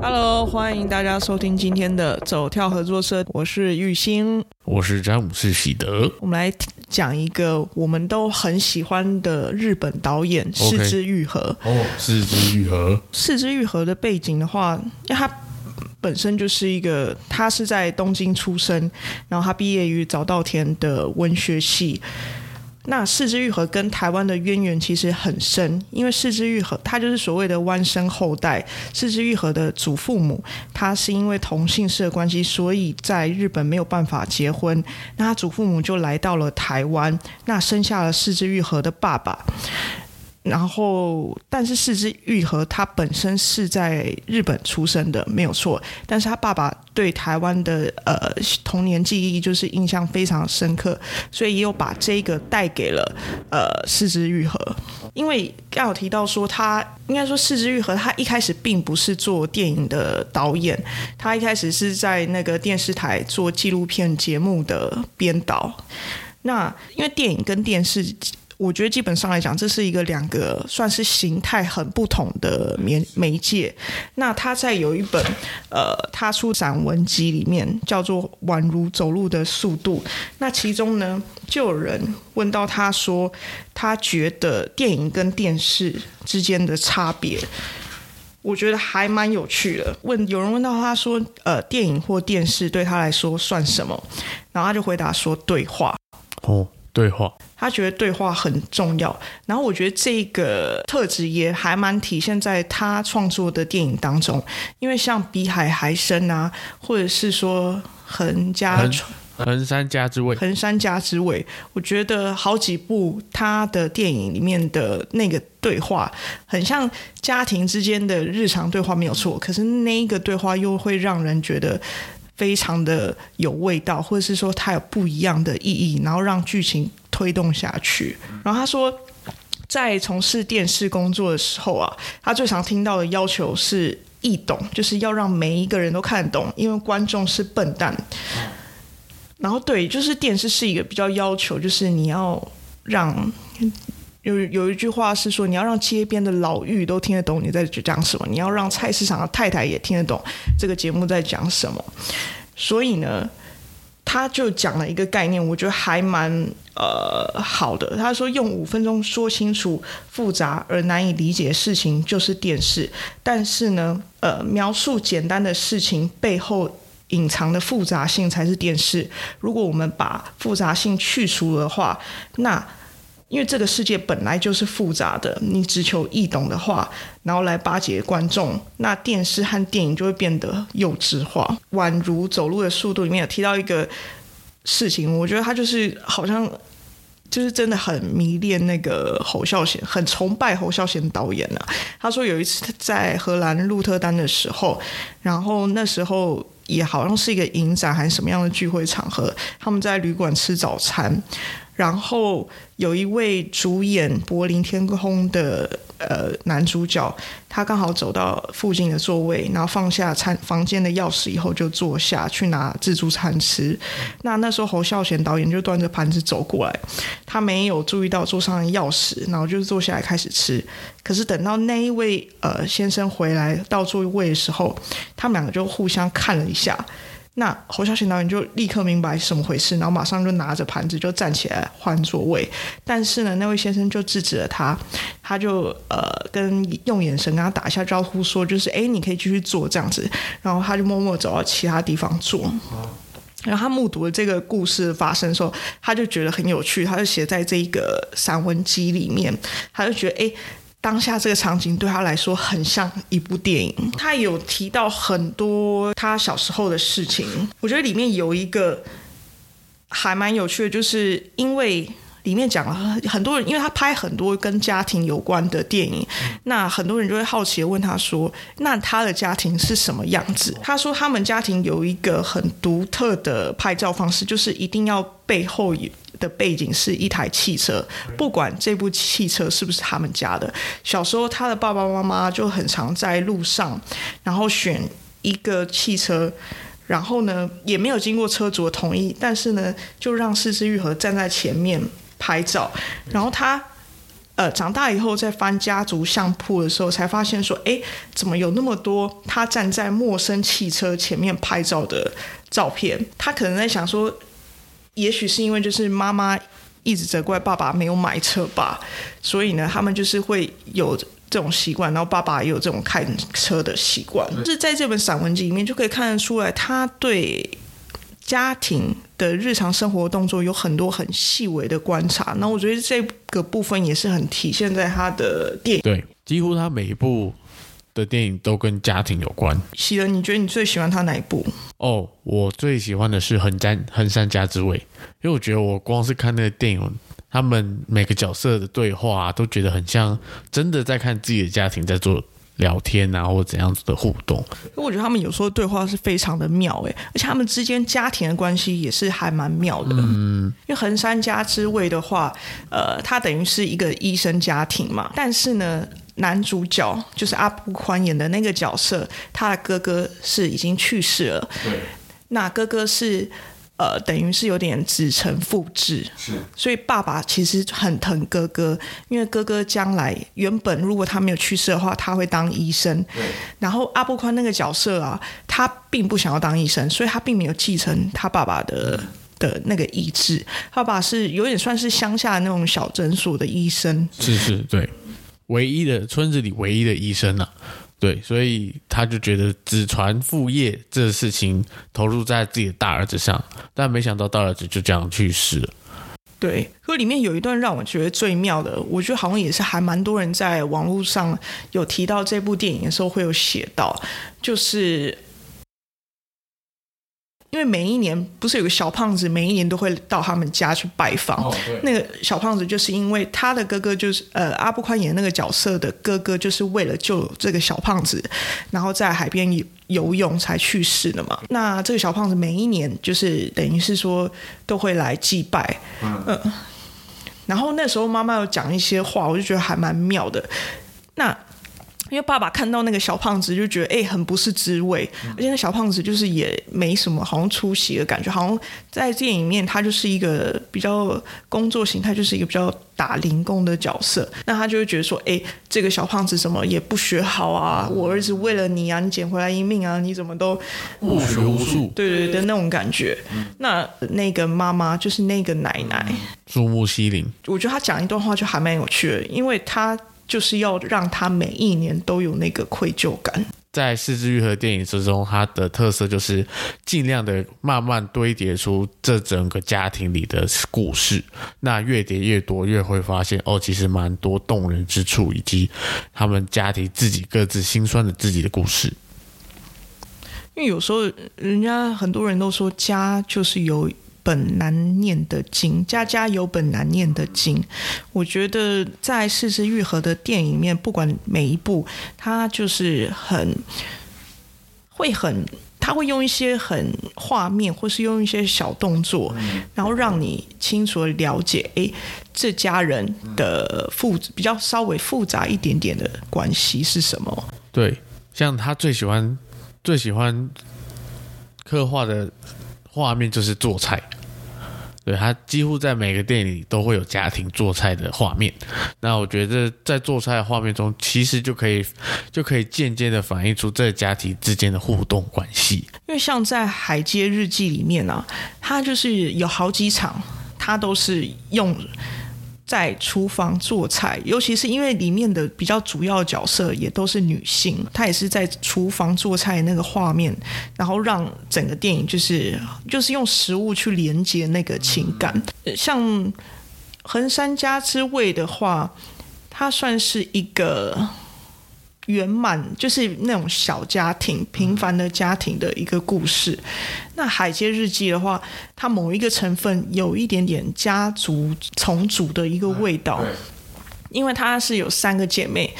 Hello，欢迎大家收听今天的走跳合作社，我是玉兴，我是詹姆士喜德。我们来讲一个我们都很喜欢的日本导演四之愈合。哦，是枝裕和。是枝裕和的背景的话，因为他本身就是一个，他是在东京出生，然后他毕业于早稻田的文学系。那是枝玉和跟台湾的渊源其实很深，因为是枝玉和他就是所谓的弯生后代。是枝玉和的祖父母，他是因为同姓氏的关系，所以在日本没有办法结婚。那他祖父母就来到了台湾，那生下了是枝玉和的爸爸。然后，但是是枝裕和他本身是在日本出生的，没有错。但是他爸爸对台湾的呃童年记忆就是印象非常深刻，所以也有把这个带给了呃是枝裕和。因为刚有提到说他，应该说是枝裕和他一开始并不是做电影的导演，他一开始是在那个电视台做纪录片节目的编导。那因为电影跟电视。我觉得基本上来讲，这是一个两个算是形态很不同的媒媒介。那他在有一本呃，他出散文集里面叫做《宛如走路的速度》。那其中呢，就有人问到他说，他觉得电影跟电视之间的差别，我觉得还蛮有趣的。问有人问到他说，呃，电影或电视对他来说算什么？然后他就回答说，对话。哦。对话，他觉得对话很重要。然后我觉得这个特质也还蛮体现在他创作的电影当中，因为像《比海还深》啊，或者是说横家《横横山家之味》，横山家之味，我觉得好几部他的电影里面的那个对话，很像家庭之间的日常对话，没有错。可是那一个对话又会让人觉得。非常的有味道，或者是说它有不一样的意义，然后让剧情推动下去。然后他说，在从事电视工作的时候啊，他最常听到的要求是易懂，就是要让每一个人都看得懂，因为观众是笨蛋。然后对，就是电视是一个比较要求，就是你要让有有一句话是说，你要让街边的老妪都听得懂你在讲什么，你要让菜市场的太太也听得懂这个节目在讲什么。所以呢，他就讲了一个概念，我觉得还蛮呃好的。他说，用五分钟说清楚复杂而难以理解的事情就是电视，但是呢，呃，描述简单的事情背后隐藏的复杂性才是电视。如果我们把复杂性去除的话，那因为这个世界本来就是复杂的，你只求易懂的话，然后来巴结观众，那电视和电影就会变得幼稚化。宛如走路的速度里面有提到一个事情，我觉得他就是好像就是真的很迷恋那个侯孝贤，很崇拜侯孝贤导演呢、啊。他说有一次在荷兰鹿特丹的时候，然后那时候也好像是一个影展还是什么样的聚会场合，他们在旅馆吃早餐。然后有一位主演《柏林天空》的呃男主角，他刚好走到附近的座位，然后放下餐房间的钥匙以后，就坐下去拿自助餐吃。那那时候侯孝贤导演就端着盘子走过来，他没有注意到桌上的钥匙，然后就坐下来开始吃。可是等到那一位呃先生回来到座位的时候，他们两个就互相看了一下。那侯孝贤导演就立刻明白是怎么回事，然后马上就拿着盘子就站起来换座位。但是呢，那位先生就制止了他，他就呃跟用眼神跟他打一下招呼，说就是哎，你可以继续坐这样子。然后他就默默走到其他地方坐。然后他目睹了这个故事发生的时候，他就觉得很有趣，他就写在这一个散文集里面，他就觉得哎。当下这个场景对他来说很像一部电影。他有提到很多他小时候的事情，我觉得里面有一个还蛮有趣的，就是因为里面讲了很多人，因为他拍很多跟家庭有关的电影，那很多人就会好奇的问他说：“那他的家庭是什么样子？”他说他们家庭有一个很独特的拍照方式，就是一定要背后有。的背景是一台汽车，不管这部汽车是不是他们家的。小时候，他的爸爸妈妈就很常在路上，然后选一个汽车，然后呢，也没有经过车主的同意，但是呢，就让是枝裕和站在前面拍照，然后他呃长大以后在翻家族相簿的时候，才发现说，哎，怎么有那么多他站在陌生汽车前面拍照的照片？他可能在想说，也许是因为就是妈妈一直责怪爸爸没有买车吧，所以呢，他们就是会有这种习惯，然后爸爸也有这种开车的习惯。就是在这本散文集里面就可以看得出来，他对。家庭的日常生活动作有很多很细微的观察，那我觉得这个部分也是很体现在他的电影。对，几乎他每一部的电影都跟家庭有关。喜德，你觉得你最喜欢他哪一部？哦，我最喜欢的是横山《横山家之味》，因为我觉得我光是看那个电影，他们每个角色的对话啊，都觉得很像真的在看自己的家庭在做。聊天啊，或怎样子的互动，我觉得他们有时候对话是非常的妙诶，而且他们之间家庭的关系也是还蛮妙的。嗯，因为横山家之味的话，呃，他等于是一个医生家庭嘛，但是呢，男主角就是阿布宽演的那个角色，他的哥哥是已经去世了。对，那哥哥是。呃，等于是有点子承父志，是，所以爸爸其实很疼哥哥，因为哥哥将来原本如果他没有去世的话，他会当医生。对。然后阿布宽那个角色啊，他并不想要当医生，所以他并没有继承他爸爸的的那个意志。他爸爸是有点算是乡下的那种小诊所的医生，是是，对，唯一的村子里唯一的医生啊。对，所以他就觉得子传父业这个事情投入在自己的大儿子上，但没想到大儿子就这样去世了。对，可里面有一段让我觉得最妙的，我觉得好像也是还蛮多人在网络上有提到这部电影的时候会有写到，就是。因为每一年不是有个小胖子，每一年都会到他们家去拜访。哦，那个小胖子就是因为他的哥哥就是呃阿布宽演的那个角色的哥哥，就是为了救这个小胖子，然后在海边游游泳才去世的嘛。那这个小胖子每一年就是等于是说都会来祭拜，嗯，呃，然后那时候妈妈有讲一些话，我就觉得还蛮妙的。那。因为爸爸看到那个小胖子就觉得哎、欸、很不是滋味，而且那小胖子就是也没什么好像出息的感觉，好像在电影里面他就是一个比较工作型态，就是一个比较打零工的角色。那他就会觉得说哎、欸、这个小胖子怎么也不学好啊，我儿子为了你啊，你捡回来一命啊，你怎么都不学无术？对对对的那种感觉。那那个妈妈就是那个奶奶竹木西林，我觉得他讲一段话就还蛮有趣的，因为他。就是要让他每一年都有那个愧疚感。在四肢愈合电影之中，它的特色就是尽量的慢慢堆叠出这整个家庭里的故事。那越叠越多，越会发现哦，其实蛮多动人之处，以及他们家庭自己各自心酸的自己的故事。因为有时候人家很多人都说，家就是有。本难念的经，家家有本难念的经。我觉得在是枝裕和的电影里面，不管每一部，他就是很会很，他会用一些很画面，或是用一些小动作，然后让你清楚的了解，哎，这家人的复比较稍微复杂一点点的关系是什么？对，像他最喜欢最喜欢刻画的画面就是做菜。对，他几乎在每个电影里都会有家庭做菜的画面，那我觉得在做菜的画面中，其实就可以就可以间接的反映出这个家庭之间的互动关系。因为像在《海街日记》里面啊，他就是有好几场，他都是用。在厨房做菜，尤其是因为里面的比较主要角色也都是女性，她也是在厨房做菜那个画面，然后让整个电影就是就是用食物去连接那个情感。像《横山家之味》的话，它算是一个。圆满就是那种小家庭、平凡的家庭的一个故事。那《海街日记》的话，它某一个成分有一点点家族重组的一个味道，因为它是有三个姐妹，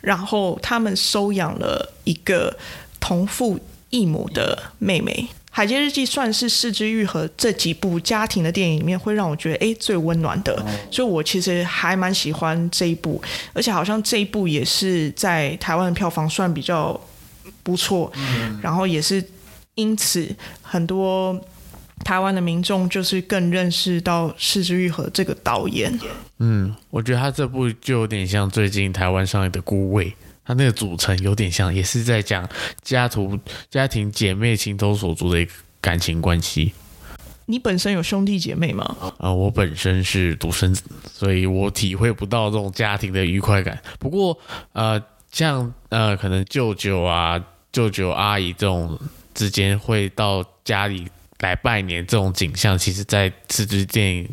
然后他们收养了一个同父异母的妹妹。《海街日记》算是四之愈合这几部家庭的电影里面会让我觉得哎最温暖的，所以我其实还蛮喜欢这一部，而且好像这一部也是在台湾的票房算比较不错，然后也是因此很多台湾的民众就是更认识到四之愈合这个导演。嗯，我觉得他这部就有点像最近台湾上映的《孤味》，他那个组成有点像，也是在讲家族、家庭姐妹情投手足的一个感情关系。你本身有兄弟姐妹吗？啊、呃，我本身是独生子，所以我体会不到这种家庭的愉快感。不过，呃，像呃，可能舅舅啊、舅舅阿姨这种之间会到家里来拜年这种景象，其实，在是枝电影、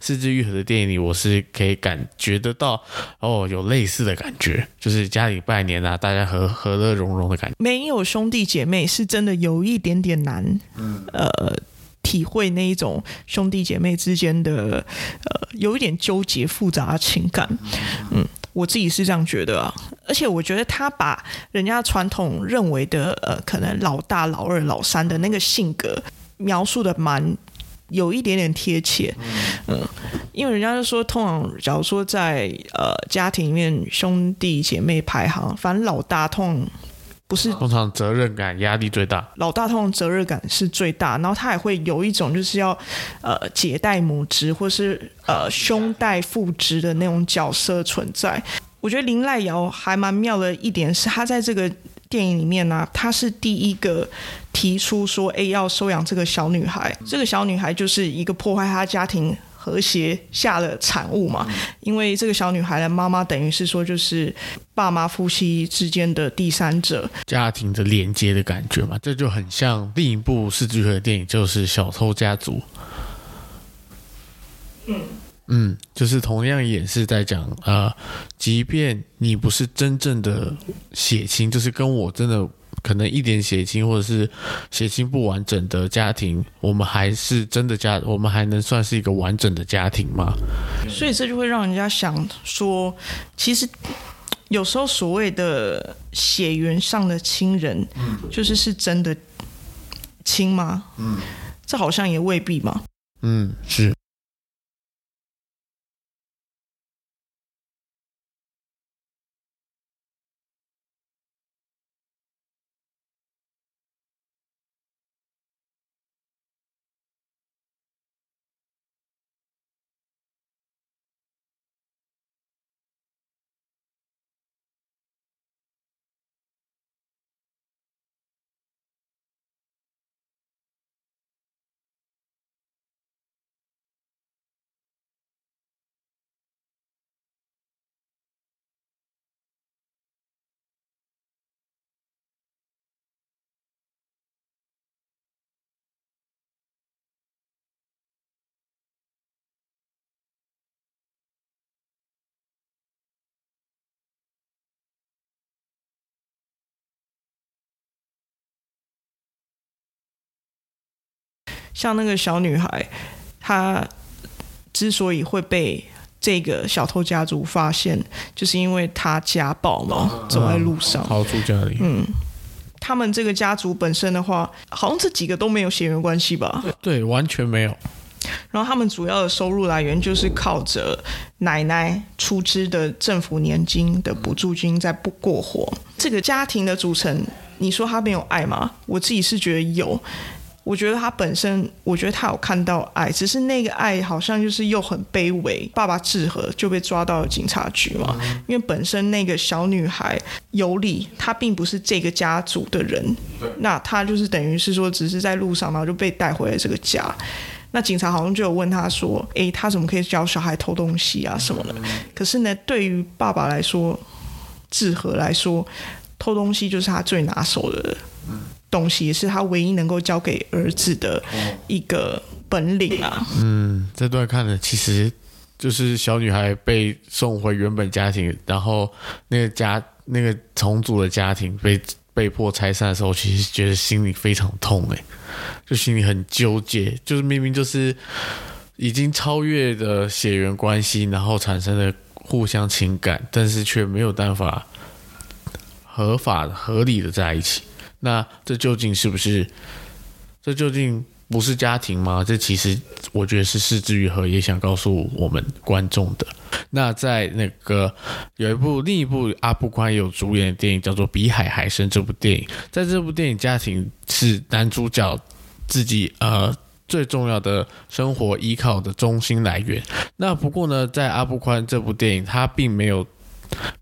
是枝裕和的电影里，我是可以感觉得到哦，有类似的感觉，就是家里拜年啊，大家和和乐融融的感觉。没有兄弟姐妹是真的有一点点难，嗯，呃。体会那一种兄弟姐妹之间的呃，有一点纠结复杂的情感，嗯，我自己是这样觉得啊。而且我觉得他把人家传统认为的呃，可能老大、老二、老三的那个性格描述的蛮有一点点贴切，嗯，因为人家就说，通常假如说在呃家庭里面兄弟姐妹排行，反正老大通常。不是，通常责任感压力最大，老大通常责任感是最大，然后他也会有一种就是要呃姐带母职或是呃兄代父职的那种角色存在。我觉得林赖瑶还蛮妙的一点是，他在这个电影里面呢、啊，他是第一个提出说，哎，要收养这个小女孩，这个小女孩就是一个破坏他家庭。和谐下的产物嘛，因为这个小女孩的妈妈等于是说，就是爸妈夫妻之间的第三者，家庭的连接的感觉嘛，这就很像另一部是枝裕和的电影，就是《小偷家族》。嗯嗯，就是同样也是在讲啊、呃，即便你不是真正的血亲，就是跟我真的。可能一点血亲或者是血亲不完整的家庭，我们还是真的家，我们还能算是一个完整的家庭吗？所以这就会让人家想说，其实有时候所谓的血缘上的亲人，就是是真的亲吗？嗯，这好像也未必嘛。嗯，是。像那个小女孩，她之所以会被这个小偷家族发现，就是因为她家暴嘛，走在路上逃出家里。嗯，他们这个家族本身的话，好像这几个都没有血缘关系吧？对，完全没有。然后他们主要的收入来源就是靠着奶奶出资的政府年金的补助金在不过活。这个家庭的组成，你说他没有爱吗？我自己是觉得有。我觉得他本身，我觉得他有看到爱，只是那个爱好像就是又很卑微。爸爸志和就被抓到了警察局嘛，因为本身那个小女孩尤里，她并不是这个家族的人，那她就是等于是说，只是在路上，然后就被带回了这个家。那警察好像就有问他说：“诶，他怎么可以教小孩偷东西啊什么的？”可是呢，对于爸爸来说，志和来说，偷东西就是他最拿手的。东西也是他唯一能够交给儿子的一个本领啊。嗯，这段看了其实就是小女孩被送回原本家庭，然后那个家那个重组的家庭被被迫拆散的时候，其实觉得心里非常痛哎，就心里很纠结，就是明明就是已经超越的血缘关系，然后产生的互相情感，但是却没有办法合法合理的在一起。那这究竟是不是？这究竟不是家庭吗？这其实我觉得是是枝裕和也想告诉我们观众的。那在那个有一部另一部阿布宽有主演的电影叫做《比海还深》这部电影，在这部电影，家庭是男主角自己呃最重要的生活依靠的中心来源。那不过呢，在阿布宽这部电影，他并没有，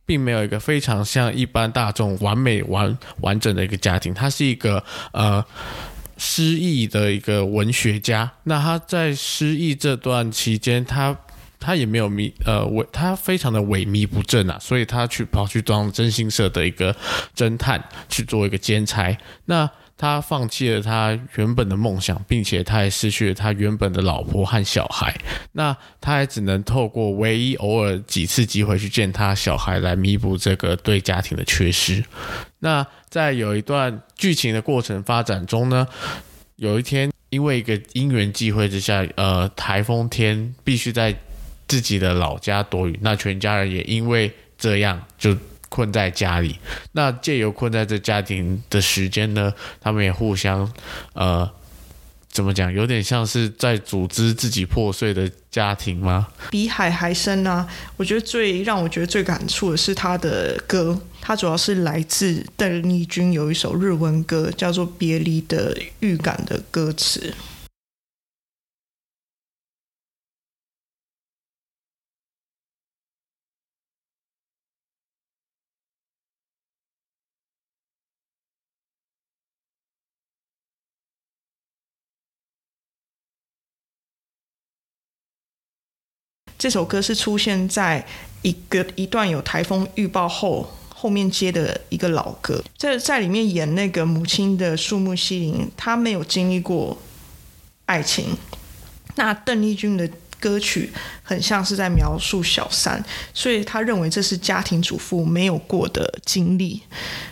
并没有一个非常像一般大众完美完完整的一个家庭。他是一个呃失忆的一个文学家。那他在失忆这段期间，他他也没有迷呃萎，他非常的萎靡不振啊，所以他去跑去当真心社的一个侦探去做一个兼差。那他放弃了他原本的梦想，并且他也失去了他原本的老婆和小孩。那他还只能透过唯一偶尔几次机会去见他小孩来弥补这个对家庭的缺失。那在有一段剧情的过程发展中呢，有一天因为一个因缘际会之下，呃，台风天必须在自己的老家躲雨，那全家人也因为这样就。困在家里，那借由困在这家庭的时间呢，他们也互相，呃，怎么讲？有点像是在组织自己破碎的家庭吗？比海还深、啊。我觉得最让我觉得最感触的是他的歌，他主要是来自邓丽君有一首日文歌，叫做《别离的预感》的歌词。这首歌是出现在一个一段有台风预报后后面接的一个老歌，在在里面演那个母亲的树木希林，她没有经历过爱情。那邓丽君的歌曲很像是在描述小三，所以他认为这是家庭主妇没有过的经历。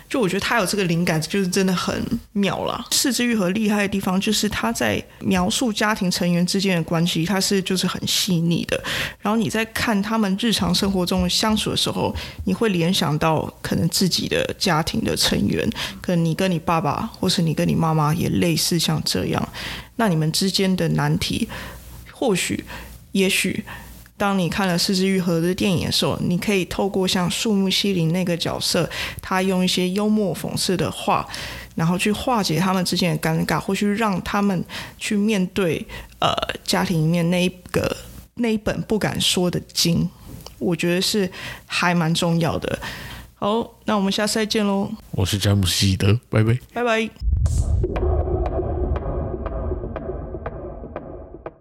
就我觉得他有这个灵感，就是真的很妙了。是枝裕和厉害的地方，就是他在描述家庭成员之间的关系，他是就是很细腻的。然后你在看他们日常生活中相处的时候，你会联想到可能自己的家庭的成员，可能你跟你爸爸，或是你跟你妈妈也类似像这样。那你们之间的难题，或许，也许。当你看了四肢愈合的电影的时候，你可以透过像树木希林那个角色，他用一些幽默讽刺的话，然后去化解他们之间的尴尬，或去让他们去面对呃家庭里面那一个那一本不敢说的经，我觉得是还蛮重要的。好，那我们下次再见喽。我是詹姆斯希德，拜拜，拜拜。